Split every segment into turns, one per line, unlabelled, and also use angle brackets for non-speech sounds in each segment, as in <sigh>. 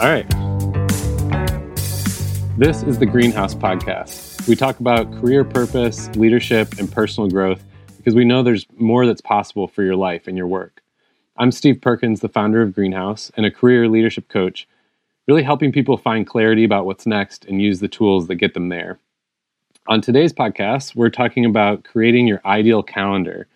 All right. This is the Greenhouse Podcast. We talk about career purpose, leadership, and personal growth because we know there's more that's possible for your life and your work. I'm Steve Perkins, the founder of Greenhouse and a career leadership coach, really helping people find clarity about what's next and use the tools that get them there. On today's podcast, we're talking about creating your ideal calendar.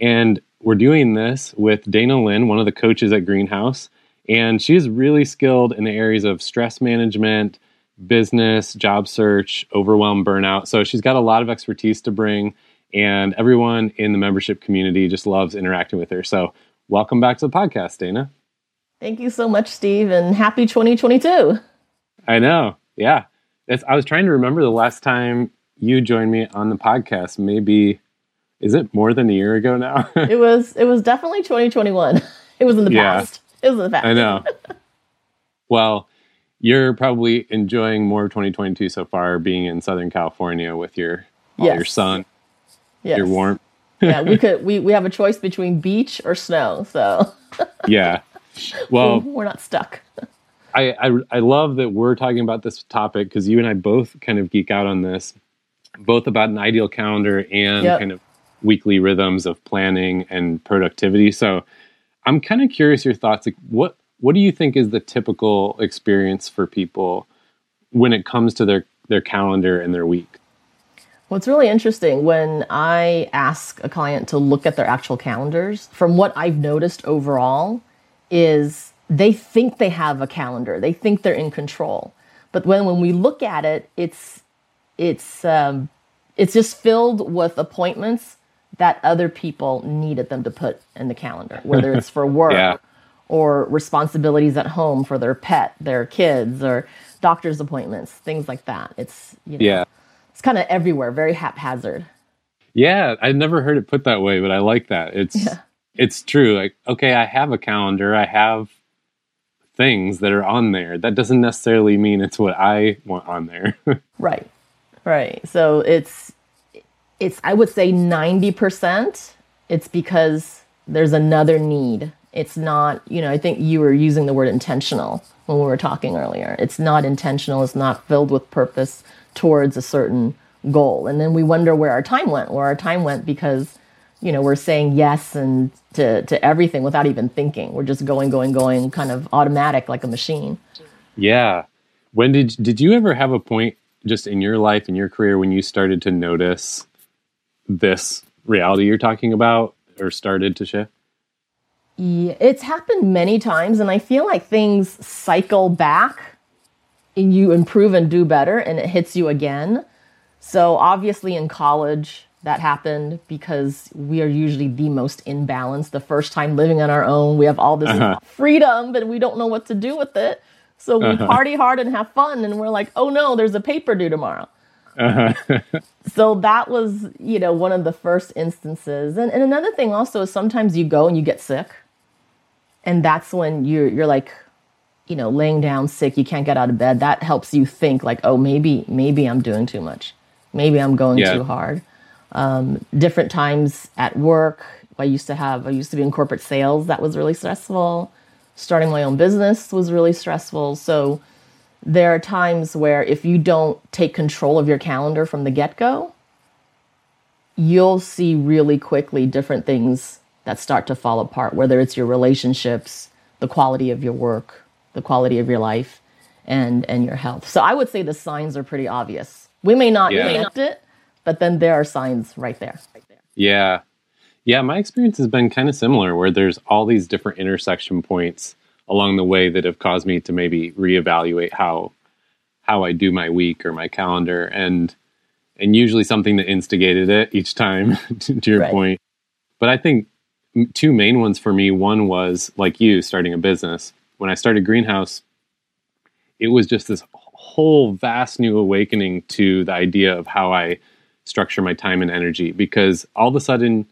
And we're doing this with Dana Lin, one of the coaches at Greenhouse. And she's really skilled in the areas of stress management, business, job search, overwhelm, burnout. So she's got a lot of expertise to bring. And everyone in the membership community just loves interacting with her. So welcome back to the podcast, Dana.
Thank you so much, Steve, and happy 2022.
I know. Yeah. It's, I was trying to remember the last time you joined me on the podcast. Maybe is it more than a year ago now? <laughs>
it was it was definitely 2021. <laughs> It was in the yeah, past. It was the past.
I know. well, you're probably enjoying more of 2022 so far being in Southern California with your yes. your sun, yes. your warmth. <laughs>
yeah, we could we, we have a choice between beach or snow, so <laughs>
Yeah. Well,
we're not stuck.
I, I, I love that we're talking about this topic because you and I both kind of geek out on this, both about an ideal calendar and yep. kind of weekly rhythms of planning and productivity. So I'm kind of curious your thoughts. Like what what do you think is the typical experience for people when it comes to their their calendar and their week?
Well, it's really interesting when I ask a client to look at their actual calendars. From what I've noticed overall, is they think they have a calendar. They think they're in control. But when when we look at it, it's it's um, it's just filled with appointments that other people needed them to put in the calendar, whether it's for <laughs> work yeah. or responsibilities at home for their pet, their kids, or doctor's appointments, things like that. It's you know, yeah, it's kind of everywhere, very haphazard.
Yeah, I never heard it put that way, but I like that. It's yeah. it's true. Like, okay, I have a calendar, I have things that are on there. That doesn't necessarily mean it's what I want on there. <laughs>
right. Right. So it's it's I would say 90% it's because there's another need. It's not, you know, I think you were using the word intentional when we were talking earlier. It's not intentional, it's not filled with purpose towards a certain goal. And then we wonder where our time went, where our time went because you know, we're saying yes and to, to everything without even thinking. We're just going, going, going, kind of automatic like a machine.
Yeah. When did did you ever have a point just in your life in your career when you started to notice this reality you're talking about or started to shift?
Yeah, it's happened many times, and I feel like things cycle back and you improve and do better, and it hits you again. So, obviously, in college, that happened because we are usually the most imbalanced. The first time living on our own, we have all this uh-huh. freedom, but we don't know what to do with it. So, we uh-huh. party hard and have fun, and we're like, oh no, there's a paper due tomorrow. Uh-huh. <laughs> so that was, you know, one of the first instances. And, and another thing also is sometimes you go and you get sick. And that's when you're, you're like, you know, laying down sick, you can't get out of bed. That helps you think like, oh, maybe, maybe I'm doing too much. Maybe I'm going yeah. too hard. Um, different times at work. I used to have, I used to be in corporate sales. That was really stressful. Starting my own business was really stressful. So, there are times where if you don't take control of your calendar from the get go, you'll see really quickly different things that start to fall apart, whether it's your relationships, the quality of your work, the quality of your life, and, and your health. So I would say the signs are pretty obvious. We may not yeah. connect it, but then there are signs right there. Right there.
Yeah. Yeah, my experience has been kind of similar where there's all these different intersection points along the way that have caused me to maybe reevaluate how how I do my week or my calendar and and usually something that instigated it each time <laughs> to, your right. point. But I think two main ones for me one was like you starting a business. When I started Greenhouse, it was just this whole vast new awakening to the idea of how I structure my time and energy because all of a sudden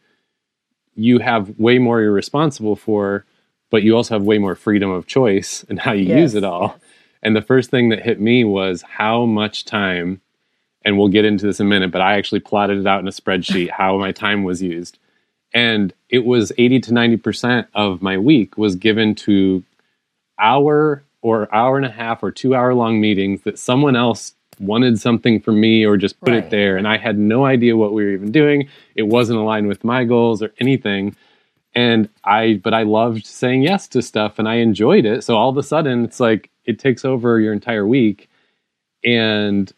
you have way more you're responsible for but you also have way more freedom of choice and how you yes. use it all. And the first thing that hit me was how much time, and we'll get into this in a minute, but I actually plotted it out in a spreadsheet <laughs> how my time was used. And it was 80 to 90% of my week was given to hour or hour and a half or two hour long meetings that someone else wanted something from me or just put
Right.
it there and I had no idea what we were even doing. It wasn't aligned with my goals or anything. And I but I loved saying yes to stuff and I enjoyed it. So all of a sudden it's like it takes over your entire week and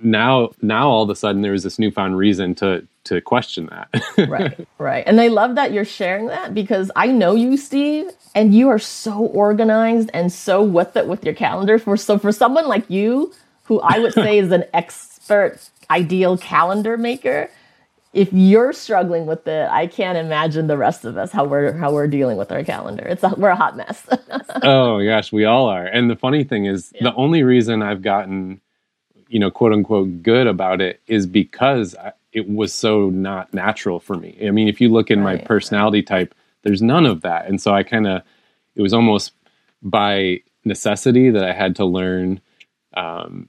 now now all of a sudden there was this newfound reason to to question that. <laughs>
right, right. And I love that you're sharing that because I know you, Steve, and you are so organized and so with it with your calendar. For so for someone like you, who I would say is an <laughs> expert, ideal calendar maker, if you're struggling with it, I can't imagine the rest of us how we're how we're dealing with our calendar. It's a, we're a hot mess. <laughs>
oh gosh, we all are. And the funny thing is,
Yeah.
the only reason I've gotten, you know, quote unquote, good about it is because I, it was so not natural for me. I mean, if you look in my
Right,
personality type, there's none of that, and so I kind of, it was almost by necessity that I had to learn. Um,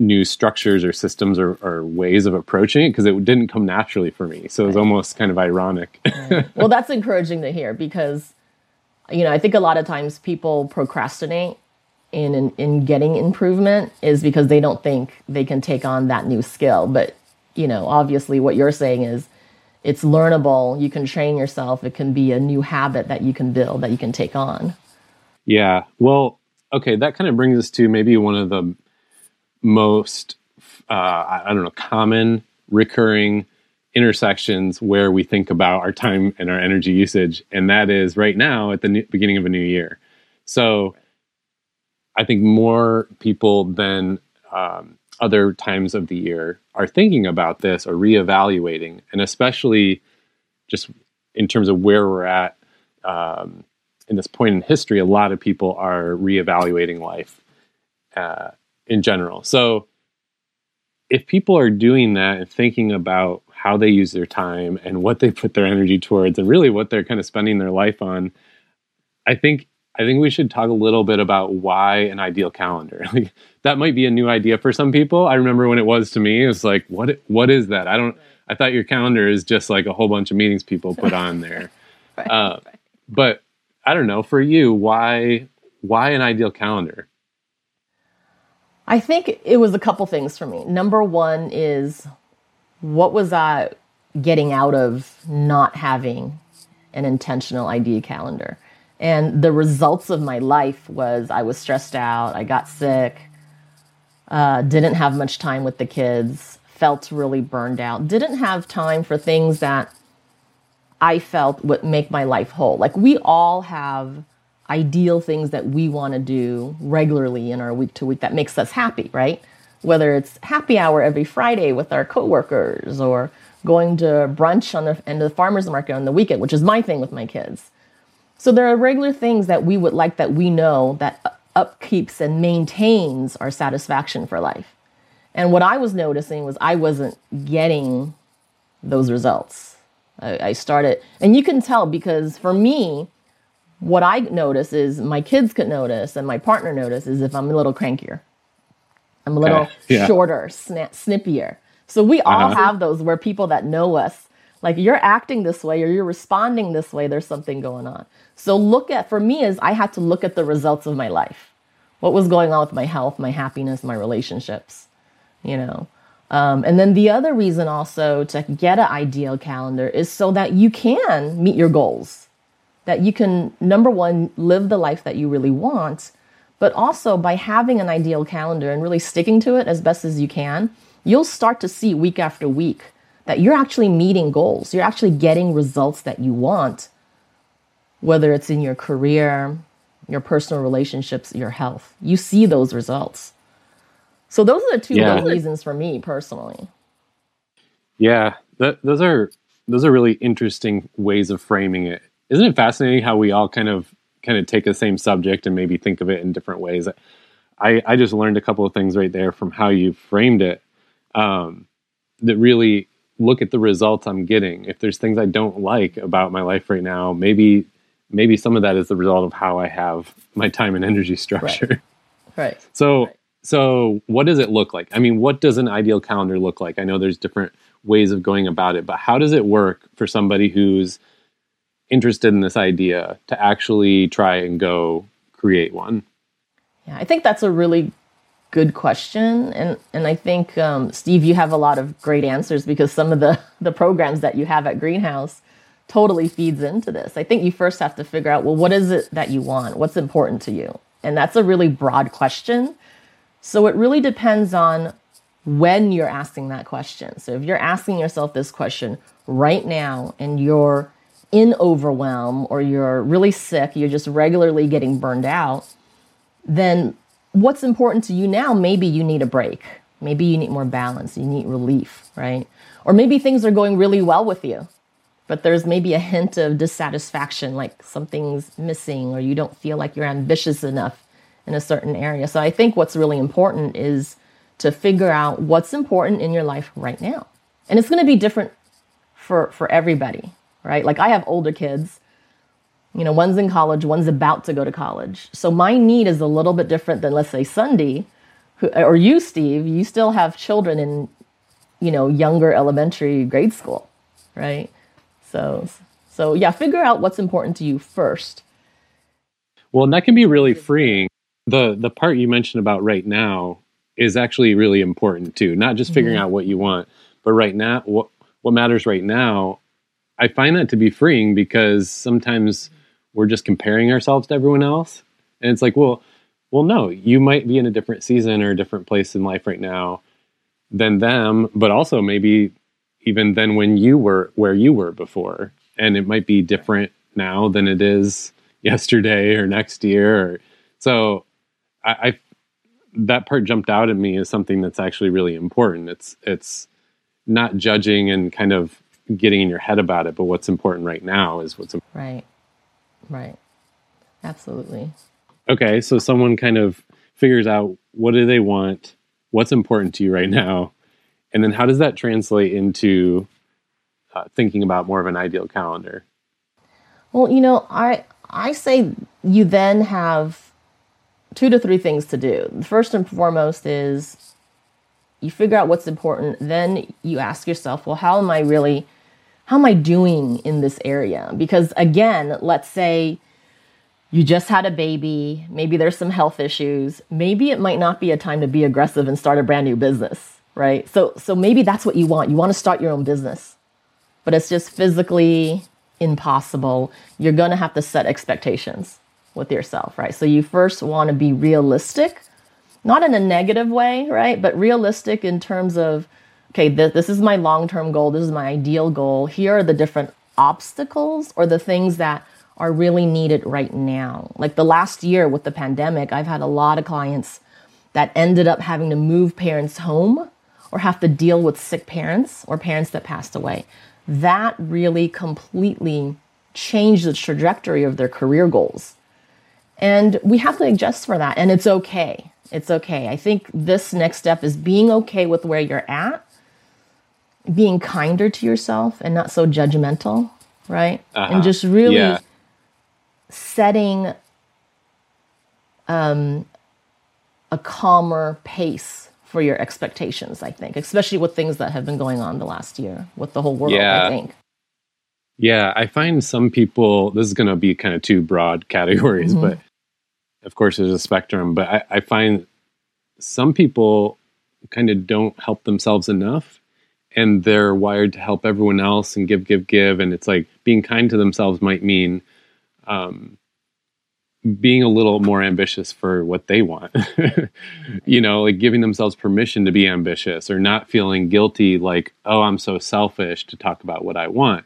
new structures or systems or, or ways of approaching it because it didn't come naturally for me so it was
Right.
almost kind of ironic <laughs>
well, that's encouraging to hear because, you know, I think a lot of times people procrastinate in, in in getting improvement is because they don't think they can take on that new skill. But you know, obviously, what you're saying is it's learnable. You can train yourself. It can be a new habit that you can build that you can take on.
Yeah. Well, okay, that kind of brings us to maybe one of the most, uh, I don't know, common recurring intersections where we think about our time and our energy usage. And that is right now at the new, beginning of a new year. So I think more people than um, other times of the year are thinking about this or reevaluating, and especially just in terms of where we're at um, in this point in history, a lot of people are reevaluating life uh, in general. So, if people are doing that and thinking about how they use their time and what they put their energy towards, and really what they're kind of spending their life on, I think I think we should talk a little bit about why an ideal calendar. <laughs> Like, that might be a new idea for some people. I remember when it was to me. It was like, what what is that? I don't. I thought your calendar is just like a whole bunch of meetings people put on there. <laughs>
Right,
Uh,
right.
but I don't know for you why why an ideal calendar?
I think it was a couple things for me. Number one is what was I getting out of not having an intentional idea calendar? And the results of my life was I was stressed out, I got sick, uh, didn't have much time with the kids, felt really burned out, didn't have time for things that I felt would make my life whole. Like we all have ideal things that we want to do regularly in our week to week that makes us happy, right? Whether it's happy hour every Friday with our coworkers or going to brunch on the end of the farmers market on the weekend, which is my thing with my kids. So there are regular things that we would like that we know that upkeeps and maintains our satisfaction for life. And what I was noticing was I wasn't getting those results. I, I started, and you can tell because for me, what I notice is my kids could notice and my partner notices if I'm a little crankier. I'm a little
yeah.
shorter, sna- snippier. So we all
Uh-huh.
have those where people that know us, like you're acting this way or you're responding this way, there's something going on. So look at, for me, is I had to look at the results of my life. What was going on with my health, my happiness, my relationships, you know? Um, and then the other reason also to get an ideal calendar is so that you can meet your goals that you can number one live the life that you really want but also by having an ideal calendar and really sticking to it as best as you can you'll start to see week after week that you're actually meeting goals you're actually getting results that you want whether it's in your career your personal relationships your health you see those results so those are the two
Yeah.
reasons for me personally
Yeah, that, those are those are really interesting ways of framing it. Isn't it fascinating how we all kind of kind of take the same subject and maybe think of it in different ways? I I just learned a couple of things right there from how you framed it um, that really look at the results I'm getting. If there's things I don't like about my life right now, maybe maybe some of that is the result of how I have my time and energy <laughs> structure.
right
So,
Right.
so what does it look like? I mean, what does an ideal calendar look like? I know there's different ways of going about it, but how does it work for somebody who's interested in this idea to actually try and go create one?
Yeah, I think that's a really good question, and and I think um, Steve, you have a lot of great answers because some of the <laughs> the programs that you have at Greenhouse totally feeds into this. I think you first have to figure out well, what is it that you want? What's important to you? And that's a really broad question. So it really depends on when you're asking that question. So if you're asking yourself this question right now and you're in overwhelm or you're really sick, you're just regularly getting burned out, then what's important to you now, maybe you need a break. Maybe you need more balance, you need relief, right? Or maybe things are going really well with you, but there's maybe a hint of dissatisfaction, like something's missing, or you don't feel like you're ambitious enough in a certain area. So I think what's really important is to figure out what's important in your life right now. And it's going to be different for for everybody, right? Like I have older kids. You know, one's in college, one's about to go to college. So my need is a little bit different than let's say Sunday who, or you Steve, you still have children in you know, younger elementary grade school, right? So so yeah, figure out what's important to you first.
Well, and that can be really freeing. The the part you mentioned about right now is actually really important too. Not just figuring mm-hmm. out what you want, but right now what what matters right now. I find that to be freeing because sometimes we're just comparing ourselves to everyone else. And it's like, well, well, no, you might be in a different season or a different place in life right now than them, but also maybe even than when you were where you were before. And it might be different now than it is <laughs> yesterday or next year. Or, so I, I that part jumped out at me as something that's actually really important. It's it's not judging and kind of getting in your head about it, but what's important right now is what's important.
Right. Right. Absolutely.
Okay, so someone kind of figures out what do they want, what's important to you right now, and then how does that translate into uh, thinking about more of an ideal calendar?
Well, you know, I I say you then have two to three things to do. First and foremost is you figure out what's important, then you ask yourself, well, how am I really how am I doing in this area? Because again, let's say you just had a baby, maybe there's some health issues, maybe it might not be a time to be aggressive and start a brand new business, right? So so maybe that's what you want. You want to start your own business. But it's just physically impossible. You're going to have to set expectations with yourself, right? So you first want to be realistic, not in a negative way, right? But realistic in terms of okay, this, this is my long term goal, this is my ideal goal. Here are the different obstacles or the things that are really needed right now. Like the last year with the pandemic, I've had a lot of clients that ended up having to move parents home or have to deal with sick parents or parents that passed away. That really completely changed the trajectory of their career goals. And we have to adjust for that. And it's okay. It's okay. I think this next step is being okay with where you're at being kinder to yourself and not so judgmental, right? Uh-huh. And just really yeah. setting um, a calmer pace for your expectations, I think, especially with things that have been going on the last year with the whole world, yeah. I think.
Yeah, I find some people, this is going to be kind of two broad <laughs> categories, mm-hmm. but of course there's a spectrum, but I, I find some people kind of don't help themselves enough and they're wired to help everyone else and give, give, give. And it's like being kind to themselves might mean um, being a little more ambitious for what they want. <laughs> you know, like giving themselves permission to be ambitious or not feeling guilty, like, oh, I'm so selfish to talk about what I want.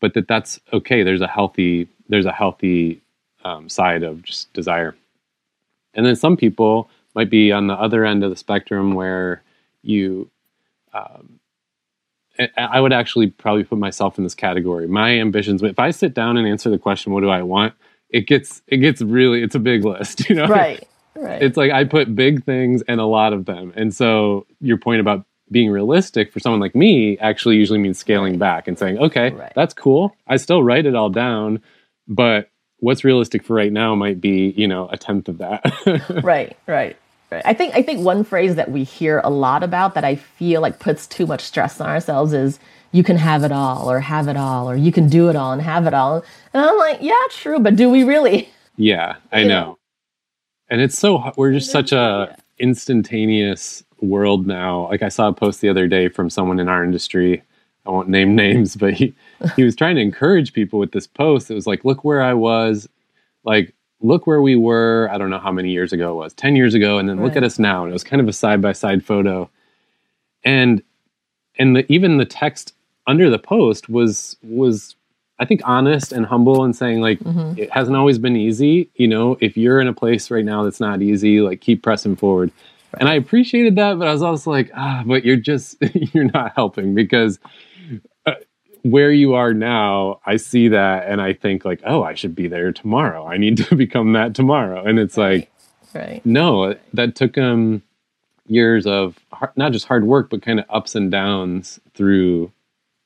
But that that's okay. There's a healthy, there's a healthy um, side of just desire. And then some people might be on the other end of the spectrum where you um, I would actually probably put myself in this category. My ambitions. If I sit down and answer the question, "What do I want?" It gets it gets really it's a big list. <laughs> You know,
right? Right.
It's like I put big things and a lot of them. And so your point about being realistic for someone like me actually usually means scaling back and saying, "Okay, right. that's cool. I still write it all down, but what's realistic for right now might be you know a tenth of that." <laughs>
right. Right. I think I think one phrase that we hear a lot about that I feel like puts too much stress on ourselves is you can have it all or have it all or you can do it all and have it all. And I'm like, yeah, true, but do we really?
Yeah, I know. know. And it's so we're just such a instantaneous world now. Like I saw a post the other day from someone in our industry. I won't name <laughs> names, but he he was trying to encourage people with this post. It was like, look where I was, like look where we were. I don't know how many years ago it was, ten years ago, and then right. look at us now. And it was kind of a side by side photo, and and the, even the text under the post was was I think honest and humble and saying like mm-hmm. it hasn't always been easy. You know, if you're in a place right now that's not easy, like keep pressing forward. Right. And I appreciated that, but I was also like, ah, but you're just <laughs> you're not helping because where you are now, I see that and I think like, oh, I should be there tomorrow. I need <laughs> to become that tomorrow. And it's right. like, right? No, that took um years of hard, not just hard work, but kind of ups and downs through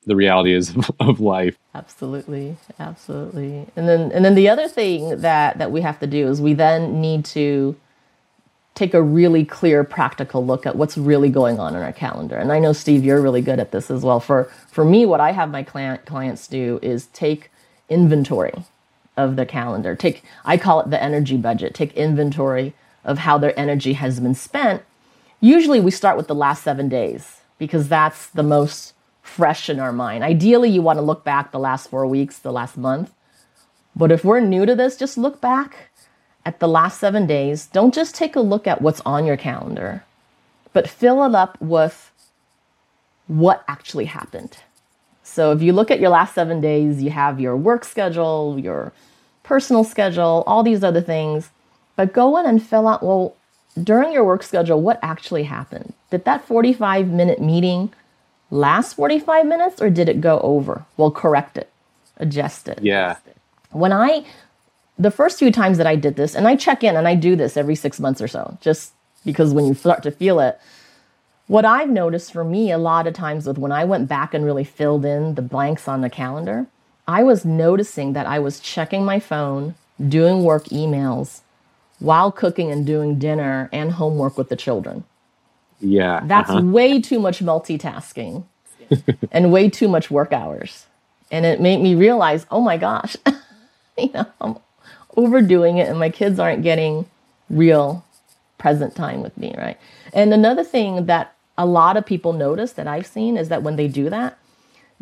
the realities <laughs> of, of life.
Absolutely, absolutely. And then and then the other thing that that we have to do is we then need to take a really clear practical look at what's really going on in our calendar. And I know Steve you're really good at this as well. For for me what I have my client clients do is take inventory of their calendar. Take I call it the energy budget. Take inventory of how their energy has been spent. Usually we start with the last 7 days because that's the most fresh in our mind. Ideally, you want to look back the last four weeks, the last month. But if we're new to this, just look back at the last seven days. Don't just take a look at what's on your calendar, but fill it up with what actually happened. So if you look at your last seven days, you have your work schedule, your personal schedule, all these other things. But go in and fill out, well, during your work schedule, what actually happened? Did that 45 minute meeting last 45 minutes or did it go over? Well, correct it, adjust it.
Yeah.
Adjust it. When I, the first few times that I did this, and I check in and I do this every six months or so, just because when you start to feel it, what I've noticed for me a lot of times with when I went back and really filled in the blanks on the calendar, I was noticing that I was checking my phone, doing work emails while cooking and doing dinner and homework with the children.
Yeah.
That's uh-huh. way too much multitasking <laughs> and way too much work hours. And it made me realize, oh my gosh, <laughs> you know, I'm overdoing it and my kids aren't getting real present time with me, right? And another thing that a lot of people notice that I've seen is that when they do that,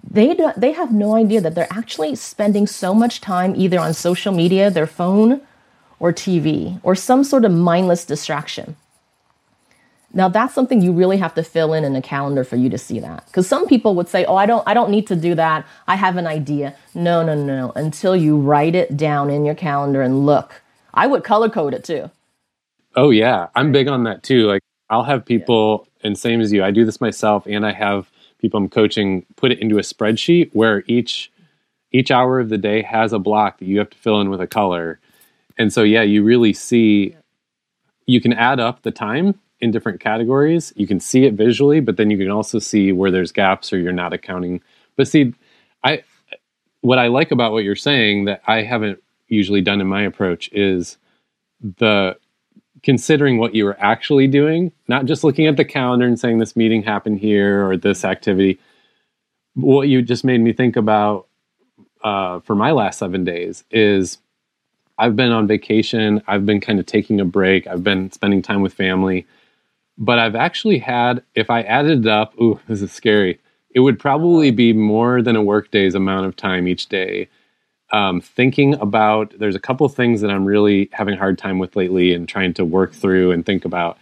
they do, they have no idea that they're actually spending so much time either on social media, their phone, or TV, or some sort of mindless distraction. Now that's something you really have to fill in in a calendar for you to see that. Because some people would say, "Oh, I don't, I don't need to do that. I have an idea." No, no, no. Until you write it down in your calendar and look. I would color code it too.
Oh yeah, I'm big on that too. Like I'll have people, yeah. and same as you, I do this myself, and I have people I'm coaching put it into a spreadsheet where each each hour of the day has a block that you have to fill in with a color. And so yeah, you really see. You can add up the time in different categories. You can see it visually, but then you can also see where there's gaps or you're not accounting. But see, I what I like about what you're saying that I haven't usually done in my approach is the considering what you were actually doing, not just looking at the calendar and saying this meeting happened here or this activity. What you just made me think about uh, for my last seven days is I've been on vacation. I've been kind of taking a break. I've been spending time with family but I've actually had, if I added it up, ooh, <laughs> this is scary. It would probably be more than a workday's amount of time each day. Um, thinking about, there's a couple things that I'm really having a hard time with lately and trying to work through and think about.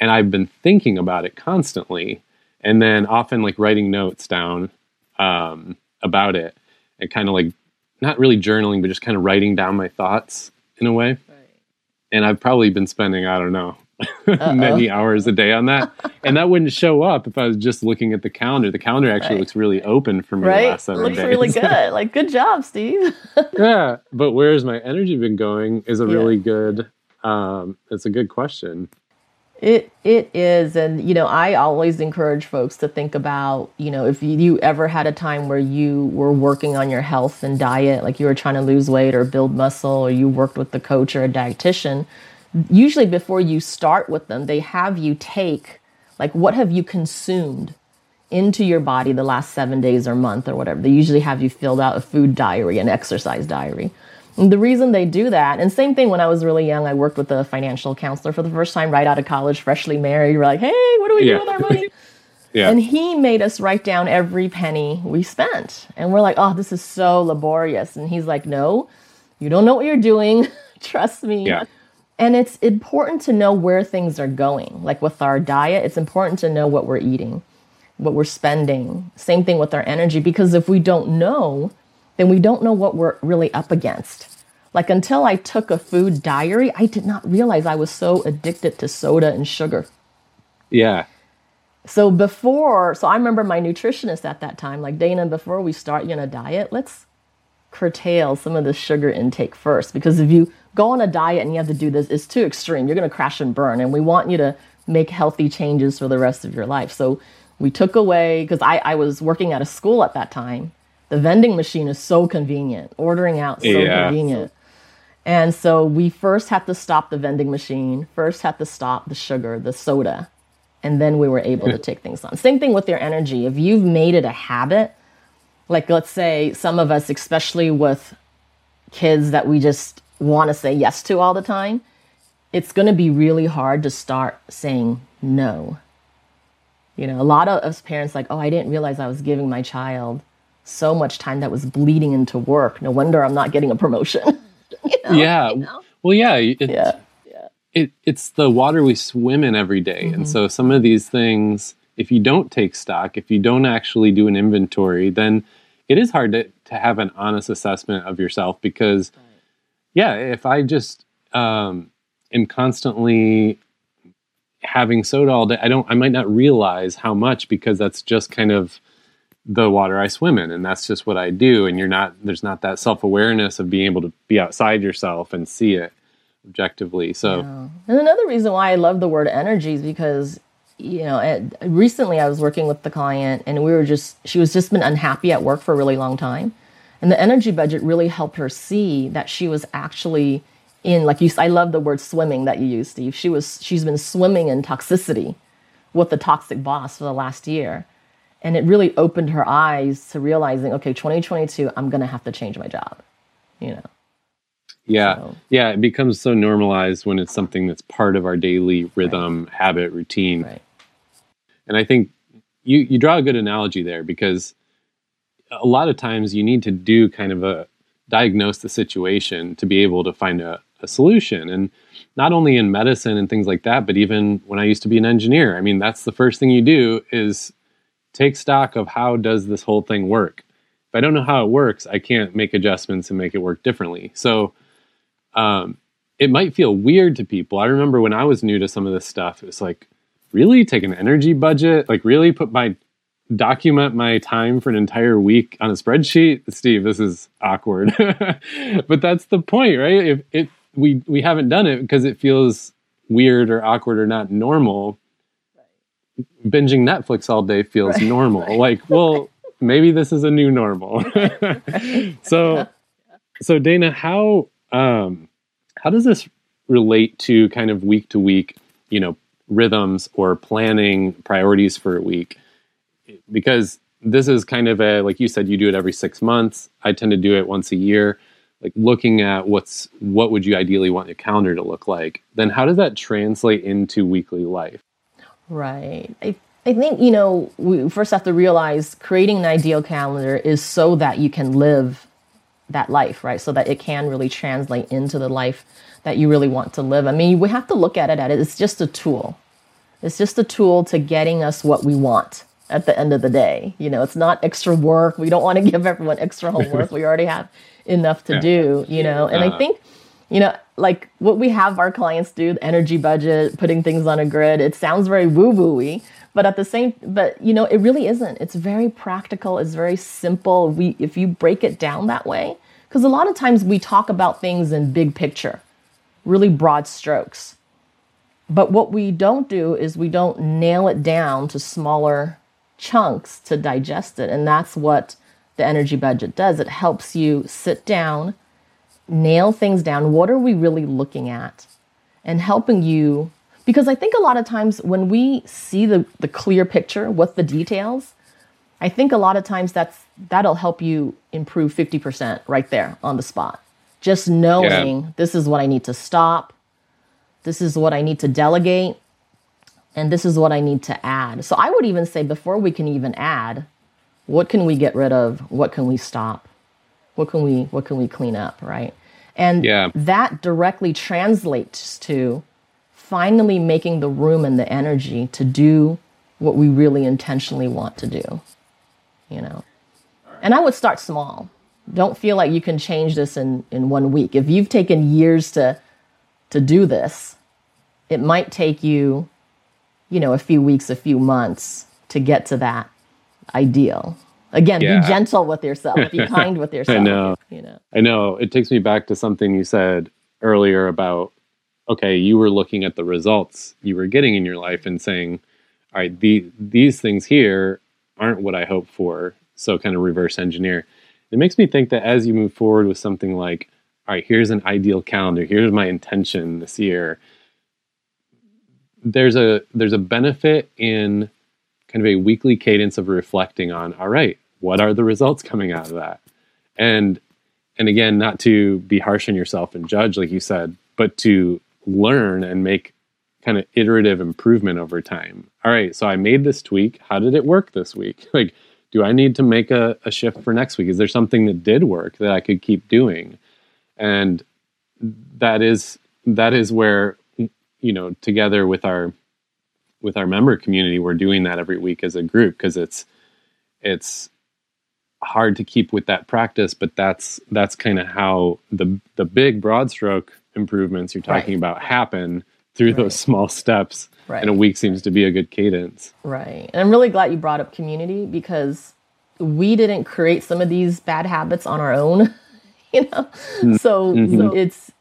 And I've been thinking about it constantly and then often like writing notes down um, about it and kind of like not really journaling, but just kind of writing down my thoughts in a way. Right. And I've probably been spending, I don't know, <laughs> many hours a day on that. <laughs> and that wouldn't show up if I was just looking at the calendar. The calendar actually right. looks really open for me right? last seven
looks
days.
really <laughs> good. Like good job, Steve.
yeah. But where's my energy been going is a yeah. really good um it's a good question.
It it is, and you know, I always encourage folks to think about, you know, if you, you, ever had a time where you were working on your health and diet, like you were trying to lose weight or build muscle, or you worked with a coach or a dietitian, usually before you start with them, they have you take like what have you consumed into your body the last seven days or month or whatever. They usually have you filled out a food diary, an exercise diary. And the reason they do that, and same thing when I was really young, I worked with a financial counselor for the first time right out of college, freshly married. We're like, hey, what do we
Yeah.
do with our money? <laughs>
Yeah.
And he made us write down every penny we spent. And we're like, oh, this is so laborious. And he's like, no, you don't know what you're doing. <laughs> Trust me.
Yeah.
And it's important to know where things are going. Like with our diet, it's important to know what we're eating, what we're spending. Same thing with our energy, because if we don't know, then we don't know what we're really up against. Like until I took a food diary, I did not realize I was so addicted to soda and sugar.
yeah.
So before, so I remember my nutritionist at that time, like Dana, before we start you on a diet, let's curtail some of the sugar intake first. Because if you go on a diet and you have to do this, it's too extreme. You're going to crash and burn. And we want you to make healthy changes for the rest of your life. So we took away, because I, I was working at a school at that time. The vending machine is so convenient, ordering out so
Yeah.
convenient. And so we first had to stop the vending machine, first had to stop the sugar, the soda, and then we were able to <laughs> take things on. Same thing with your energy. If you've made it a habit, like let's say some of us, especially with kids that we just want to say yes to all the time, it's going to be really hard to start saying no. You know, a lot of us parents like, oh, I didn't realize I was giving my child so much time that was bleeding into work. No wonder I'm not getting a promotion. <laughs> You know?
yeah. Well, yeah. It,
Yeah.
it, it's the water we swim in every day.
Mm-hmm.
And so some of these things, if you don't take stock, if you don't actually do an inventory, then it is hard to, to have an honest assessment of yourself because, yeah, if I just um, am constantly having soda all day, I don't, I might not realize how much because that's just kind of the water I swim in, and that's just what I do. And you're not, there's not that self awareness of being able to be outside yourself and see it objectively. So,
And another reason why I love the word energy is because, you know, it, recently I was working with the client and we were just, she was just been unhappy at work for a really long time. And the energy budget really helped her see that she was actually in, like you, I love the word swimming that you use, Steve. She was, she's been swimming in toxicity with the toxic boss for the last year. And it really opened her eyes to realizing, okay, 2022, I'm going to have to change my job, you know?
Yeah.
So-
Yeah. It becomes so normalized when it's something that's part of our daily rhythm, habit, routine.
Right.
And I think you, you draw a good analogy there because a lot of times you need to do kind of a diagnose the situation to be able to find a, a solution. And not only in medicine and things like that, but even when I used to be an engineer, I mean, that's the first thing you do is take stock of how does this whole thing work. If I don't know how it works, I can't make adjustments and make it work differently. So um, it might feel weird to people. I remember when I was new to some of this stuff, it was like, really take an energy budget, like really put my document my time for an entire week on a spreadsheet. Steve, this is awkward, <laughs> but that's the point, right? If it we we haven't done it because it feels weird or awkward or not normal. Binging Netflix all day feels normal. Like, well, maybe this is a new normal. <laughs> so, so Dana, how um, how does this relate to kind of week to week, you know, rhythms or planning priorities for a week? Because this is kind of a like you said, you do it every six months. I tend to do it once a year. Like looking at what's what would you ideally want your calendar to look like? Then how does that translate into weekly life?
Right. I, I think, you know, we first have to realize creating an ideal calendar is so that you can live that life, right? So that it can really translate into the life that you really want to live. I mean, we have to look at it at it. It's just a tool. It's just a tool to getting us what we want at the end of the day. You know, it's not extra work. We don't want to <laughs> give everyone extra homework. we already have enough to
Yeah.
do, you know. And I
Uh-huh.
think you know, like what we have our clients do, the energy budget, putting things on a grid, it sounds very woo woo y, but at the same, but you know, it really isn't. It's very practical. It's very simple. We, if you break it down that way, because a lot of times we talk about things in big picture, really broad strokes. But what we don't do is we don't nail it down to smaller chunks to digest it. And that's what the energy budget does. It helps you sit down, nail things down. What are we really looking at? And helping you, because I think a lot of times when we see the, the clear picture with the details, I think a lot of times that's that'll help you improve 50% right there on the spot. Just knowing yeah. this is what I need to stop, this is what I need to delegate, and this is what I need to add. So I would even say before we can even add, what can we get rid of? What can we stop? What can we what can we clean up, right? And yeah. that directly translates to finally making the room and the energy to do what we really intentionally want to do. You know. And I would start small. Don't feel like you can change this in, in one week. If you've taken years to to do this, it might take you, you know, a few weeks, a few months to get to that ideal. Again, yeah. be gentle with yourself, be <laughs> kind with yourself.
I know. You know. I know. It takes me back to something you said earlier about okay, you were looking at the results you were getting in your life and saying, all right, the, these things here aren't what I hope for. So kind of reverse engineer. It makes me think that as you move forward with something like, all right, here's an ideal calendar, here's my intention this year. There's a there's a benefit in kind of a weekly cadence of reflecting on, all right, what are the results coming out of that? And and again not to be harsh on yourself and judge like you said but to learn and make kind of iterative improvement over time. All right so i made this tweak. How did it work this week? <laughs> Like do i need to make a, a shift for next week? Is there something that did work that i could keep doing? And that is that is where you know together with our with our member community we're doing that every week as a group because it's it's hard to keep with that practice, but that's that's kind of how the the big broad stroke improvements you're talking right. about happen through right. those small steps. Right. And a week seems to be a good cadence.
Right. And I'm really glad you brought up community because we didn't create some of these bad habits on our own, <laughs> you know. Mm-hmm. So, mm-hmm. so it's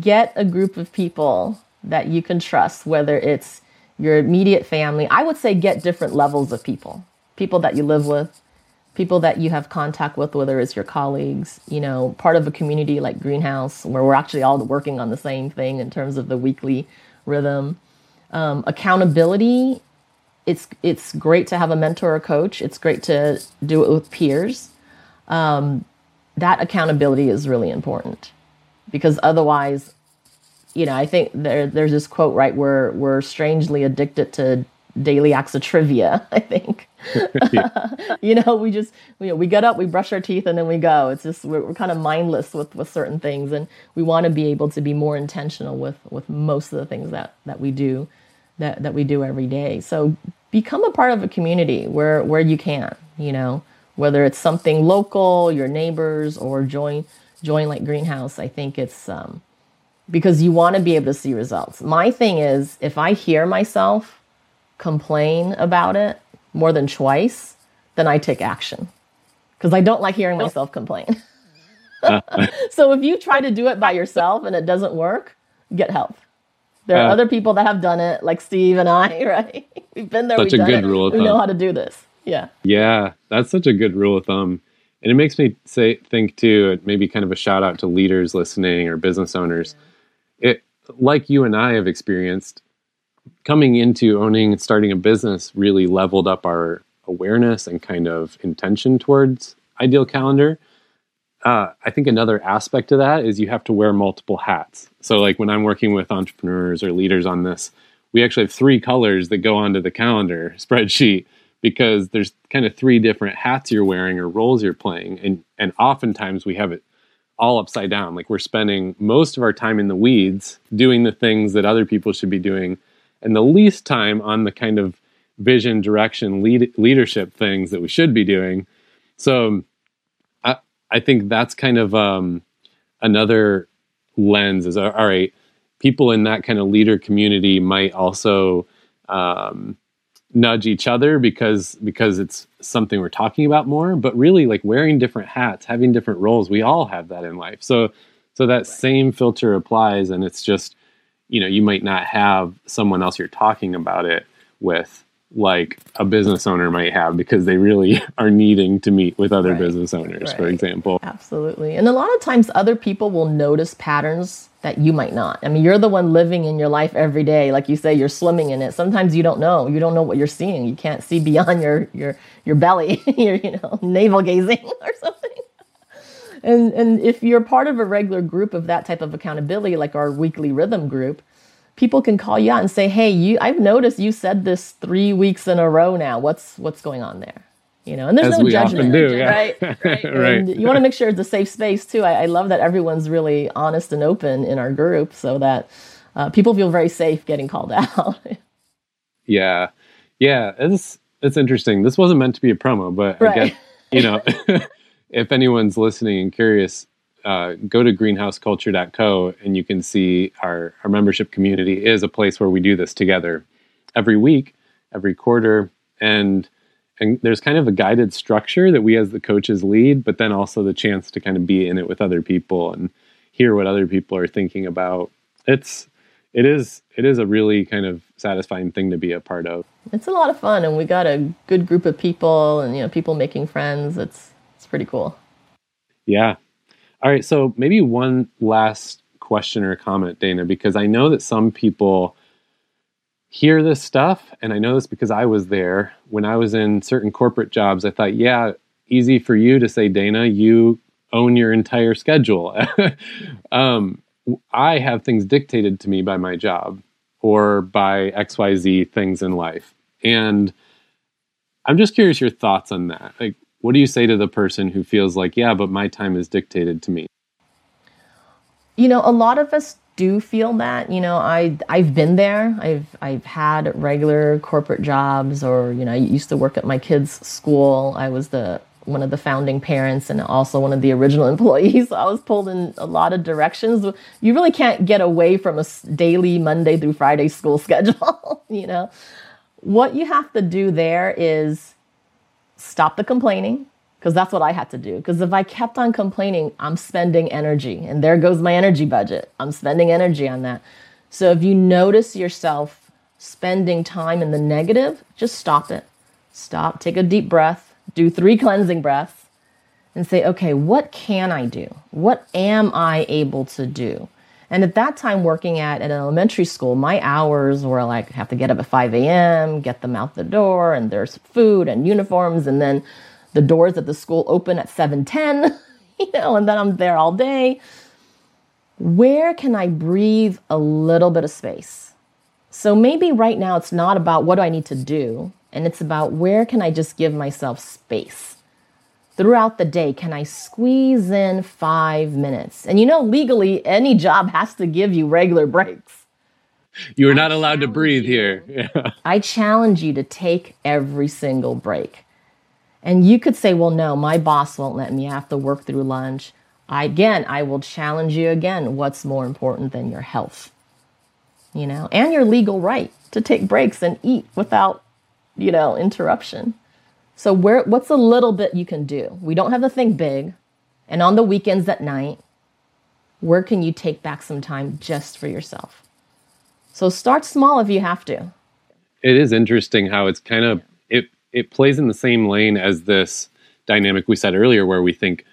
get a group of people that you can trust, whether it's your immediate family. I would say get different levels of people. People that you live with, people that you have contact with, whether it's your colleagues, you know, part of a community like Greenhouse, where we're actually all working on the same thing in terms of the weekly rhythm. Um, accountability, it's it's great to have a mentor or coach. It's great to do it with peers. Um, that accountability is really important because otherwise, you know, I think there there's this quote right where we're strangely addicted to daily acts of trivia. <laughs> I think. <laughs> you know, we just you know, we get up, we brush our teeth, and then we go. It's just we're, we're kind of mindless with with certain things, and we want to be able to be more intentional with with most of the things that that we do that that we do every day. So become a part of a community where where you can. You know, whether it's something local, your neighbors, or join join like Greenhouse. I think it's um, because you want to be able to see results. My thing is, if I hear myself complain about it more than twice, then I take action because I don't like hearing myself complain. <laughs> so if you try to do it by yourself and it doesn't work, get help. There are uh, other people that have done it, like Steve and I, <laughs> right? We've been there.
Such a good
it.
rule of
we
thumb.
know how to do this. Yeah.
Yeah, that's such a good rule of thumb. And it makes me say think too, maybe kind of a shout out to leaders listening or business owners. It like you and I have experienced, coming into owning and starting a business really leveled up our awareness and kind of intention towards ideal calendar. Uh, I think another aspect of that is you have to wear multiple hats. So, like when I'm working with entrepreneurs or leaders on this, we actually have three colors that go onto the calendar <laughs> spreadsheet because there's kind of three different hats you're wearing or roles you're playing, and and oftentimes we have it all upside down. Like we're spending most of our time in the weeds doing the things that other people should be doing and the least time on the kind of vision, direction, lead, leadership things that we should be doing. So I, I think that's kind of um, another lens is all right, people in that kind of leader community might also um, nudge each other because because it's something we're talking about more but really like wearing different hats having different roles we all have that in life. So so that same filter applies and it's just you know you might not have someone else you're talking about it with like a business owner might have because they really <laughs> are needing to meet with other right. business owners right. for example.
Absolutely. And a lot of times other people will notice patterns that you might not. I mean you're the one living in your life every day. Like you say you're swimming in it. Sometimes you don't know. You don't know what you're seeing. You can't see beyond your your your belly <laughs> your you know navel gazing <laughs> or something. And and if you're part of a regular group of that type of accountability, like our weekly rhythm group, people can call you out and say, "Hey, you, I've noticed you said this three weeks in a row now. What's what's going on there?" You know, and there's
As
no judgment,
do, yeah.
right? Right. <laughs>
Right.
And you want to make sure it's a safe space too. I, I love that everyone's really honest and open in our group, so that uh, people feel very safe getting called <laughs> out.
Yeah, yeah, it's it's interesting. This wasn't meant to be a promo, but I guess you know, <laughs> if anyone's listening and curious, uh, go to greenhouseculture.co and you can see our our membership community is a place where we do this together every week, every quarter, and and there's kind of a guided structure that we as the coaches lead, but then also the chance to kind of be in it with other people and hear what other people are thinking about. It's it is it is a really kind of satisfying thing to be a part of.
it's a lot of fun, and we got a good group of people, and you know, people making friends. It's it's pretty cool.
Yeah. All right. So maybe one last question or comment, Dana, because I know that some people hear this stuff, and I know this because I was there when I was in certain corporate jobs. I thought, yeah, easy for you to say, Dana, you own your entire schedule. <laughs> um, I have things dictated to me by my job or by XYZ things in life. And I'm just curious your thoughts on that. Like, what do you say to the person who feels like, yeah, but my time is dictated to me?
You know, a lot of us do feel that. You know, I I've been there. I've I've had regular corporate jobs, or you know, I used to work at my kids' school. I was the one of the founding parents and also one of the original <laughs> employees. So I was pulled in a lot of directions. You really can't get away from a daily Monday through Friday school <laughs> schedule. you know, what you have to do there is stop the complaining because that's what I had to do. Because if I kept on complaining, I'm spending energy, and there goes my energy budget. I'm spending energy on that. So if you notice yourself spending time in the negative, just stop it. Stop, take a deep breath, do three cleansing breaths, and say, okay, what can I do? What am I able to do? And at that time, working at an elementary school, my hours were like, I have to get up at 5 a.m., get them out the door, and there's food and uniforms, and then the doors at the school open at 7:10, <laughs> you know, and then I'm there all day. Where can I breathe a little bit of space? So maybe right now it's not about what do I need to do, and it's about where can I just give myself space throughout the day can I squeeze in five minutes? And you know, legally, any job has to give you regular breaks.
You are not allowed to breathe here. Yeah. <laughs>
I challenge you to take every single break. And you could say, well, no, my boss won't let me. I have to work through lunch. I, again, I will challenge you again. What's more important than your health? You know, and your legal right to take breaks and eat without, you know, interruption. So where what's a little bit you can do? We don't have to think big. And on the weekends at night, where can you take back some time just for yourself? So start small if you have to.
It is interesting how it's kind of it it plays in the same lane as this dynamic we said earlier where we think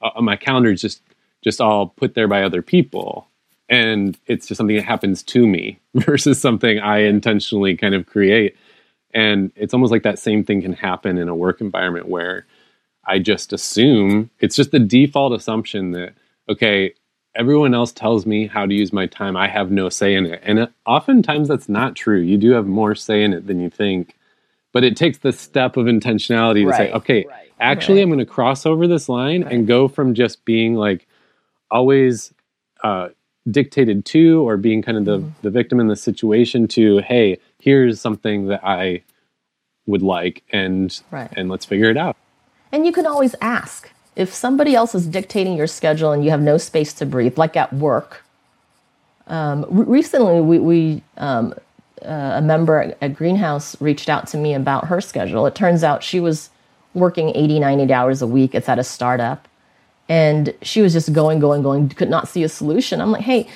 uh, my calendar is just just all put there by other people and it's just something that happens to me <laughs> versus something I intentionally kind of create. And it's almost like that same thing can happen in a work environment where I just assume it's just the default assumption that, okay, everyone else tells me how to use my time. I have no say in it. And it, oftentimes that's not true. You do have more say in it than you think. But it takes the step of intentionality to say, okay,
right,
actually,
right.
I'm going to cross over this line and go from just being like always uh, dictated to or being kind of the,
Mm-hmm.
the victim in the situation to, hey, here's something that I would like and
Right.
and let's figure it out.
And you can always ask if somebody else is dictating your schedule and you have no space to breathe, like at work. Um, re- recently, we, we um, uh, a member at- at Greenhouse reached out to me about her schedule. It turns out she was working 80, 90 hours a week. It's at a startup. And she was just going, going, going, could not see a solution. I'm like, hey,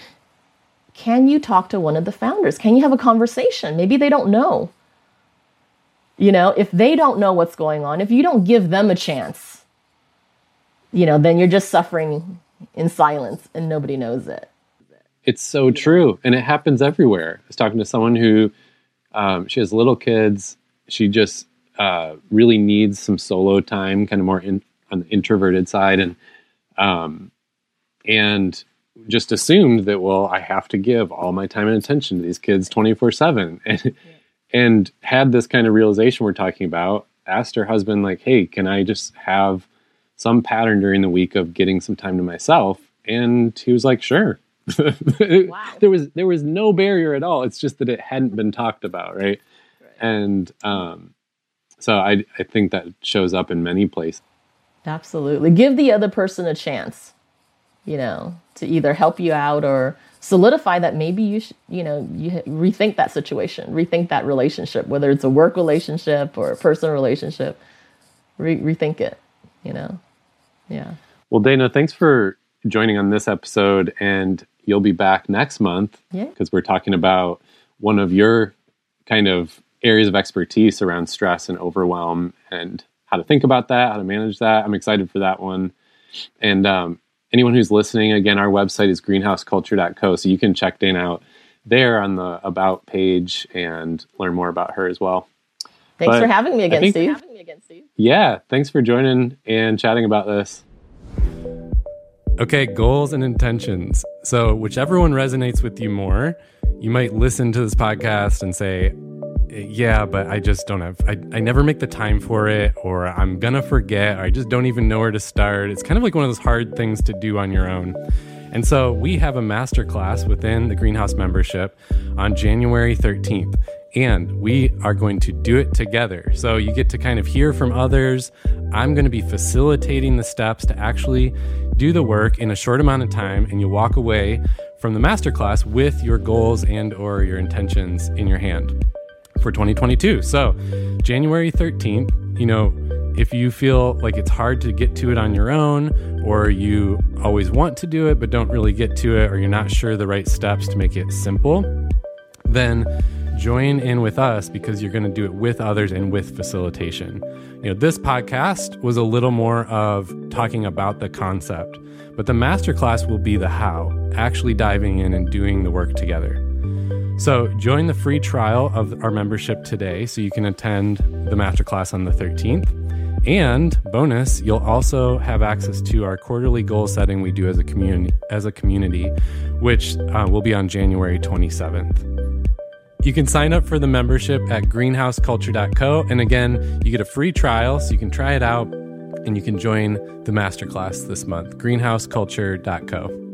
can you talk to one of the founders? Can you have a conversation? Maybe they don't know. You know, if they don't know what's going on, if you don't give them a chance, you know, then you're just suffering in silence and nobody knows it.
It's so true, and it happens everywhere. I was talking to someone who um, she has little kids. She just uh, really needs some solo time, kind of more in, on the introverted side, and
um, and just assumed that well I have to give all my time and attention to these kids twenty four seven, <laughs> and and had this kind of realization we're talking about. Asked her husband like, "Hey, can I just have some pattern during the week of getting some time to myself?" And he was like, "Sure." <laughs> wow. there was there was no barrier at all. It's just that it hadn't been talked about, right? right. And um, so I I think that shows up in many places.
Absolutely, give the other person a chance, you know, to either help you out or solidify that maybe you should, you know you rethink that situation, rethink that relationship, whether it's a work relationship or a personal relationship, re- rethink it, you know, yeah.
Well, Dana, thanks for joining on this episode and you'll be back next month because
yeah.
we're talking about one of your kind of areas of expertise around stress and overwhelm and how to think about that, how to manage that. I'm excited for that one. And um, anyone who's listening, again, our website is greenhouseculture.co, so you can check Dana out there on the About page and learn more about her as well.
Thanks but for having me again, think, Steve. Having me again, Steve.
Yeah, thanks for joining and chatting about this.
Okay, goals and intentions. So, whichever one resonates with you more, you might listen to this podcast and say, yeah, but I just don't have, I, I never make the time for it, or I'm gonna forget, or I just don't even know where to start. It's kind of like one of those hard things to do on your own. And so we have a masterclass within the Greenhouse membership on January 13th and we are going to do it together. So you get to kind of hear from others. I'm going to be facilitating the steps to actually do the work in a short amount of time and you walk away from the masterclass with your goals and or your intentions in your hand for 2022. So, January 13th, you know, if you feel like it's hard to get to it on your own or you always want to do it but don't really get to it or you're not sure the right steps to make it simple, then join in with us because you're going to do it with others and with facilitation. You know, this podcast was a little more of talking about the concept, but the masterclass will be the how, actually diving in and doing the work together. So, join the free trial of our membership today so you can attend the masterclass on the 13th. And bonus, you'll also have access to our quarterly goal setting we do as a community, as a community, which uh, will be on January 27th. You can sign up for the membership at greenhouseculture.co. And again, you get a free trial so you can try it out and you can join the masterclass this month. greenhouseculture.co.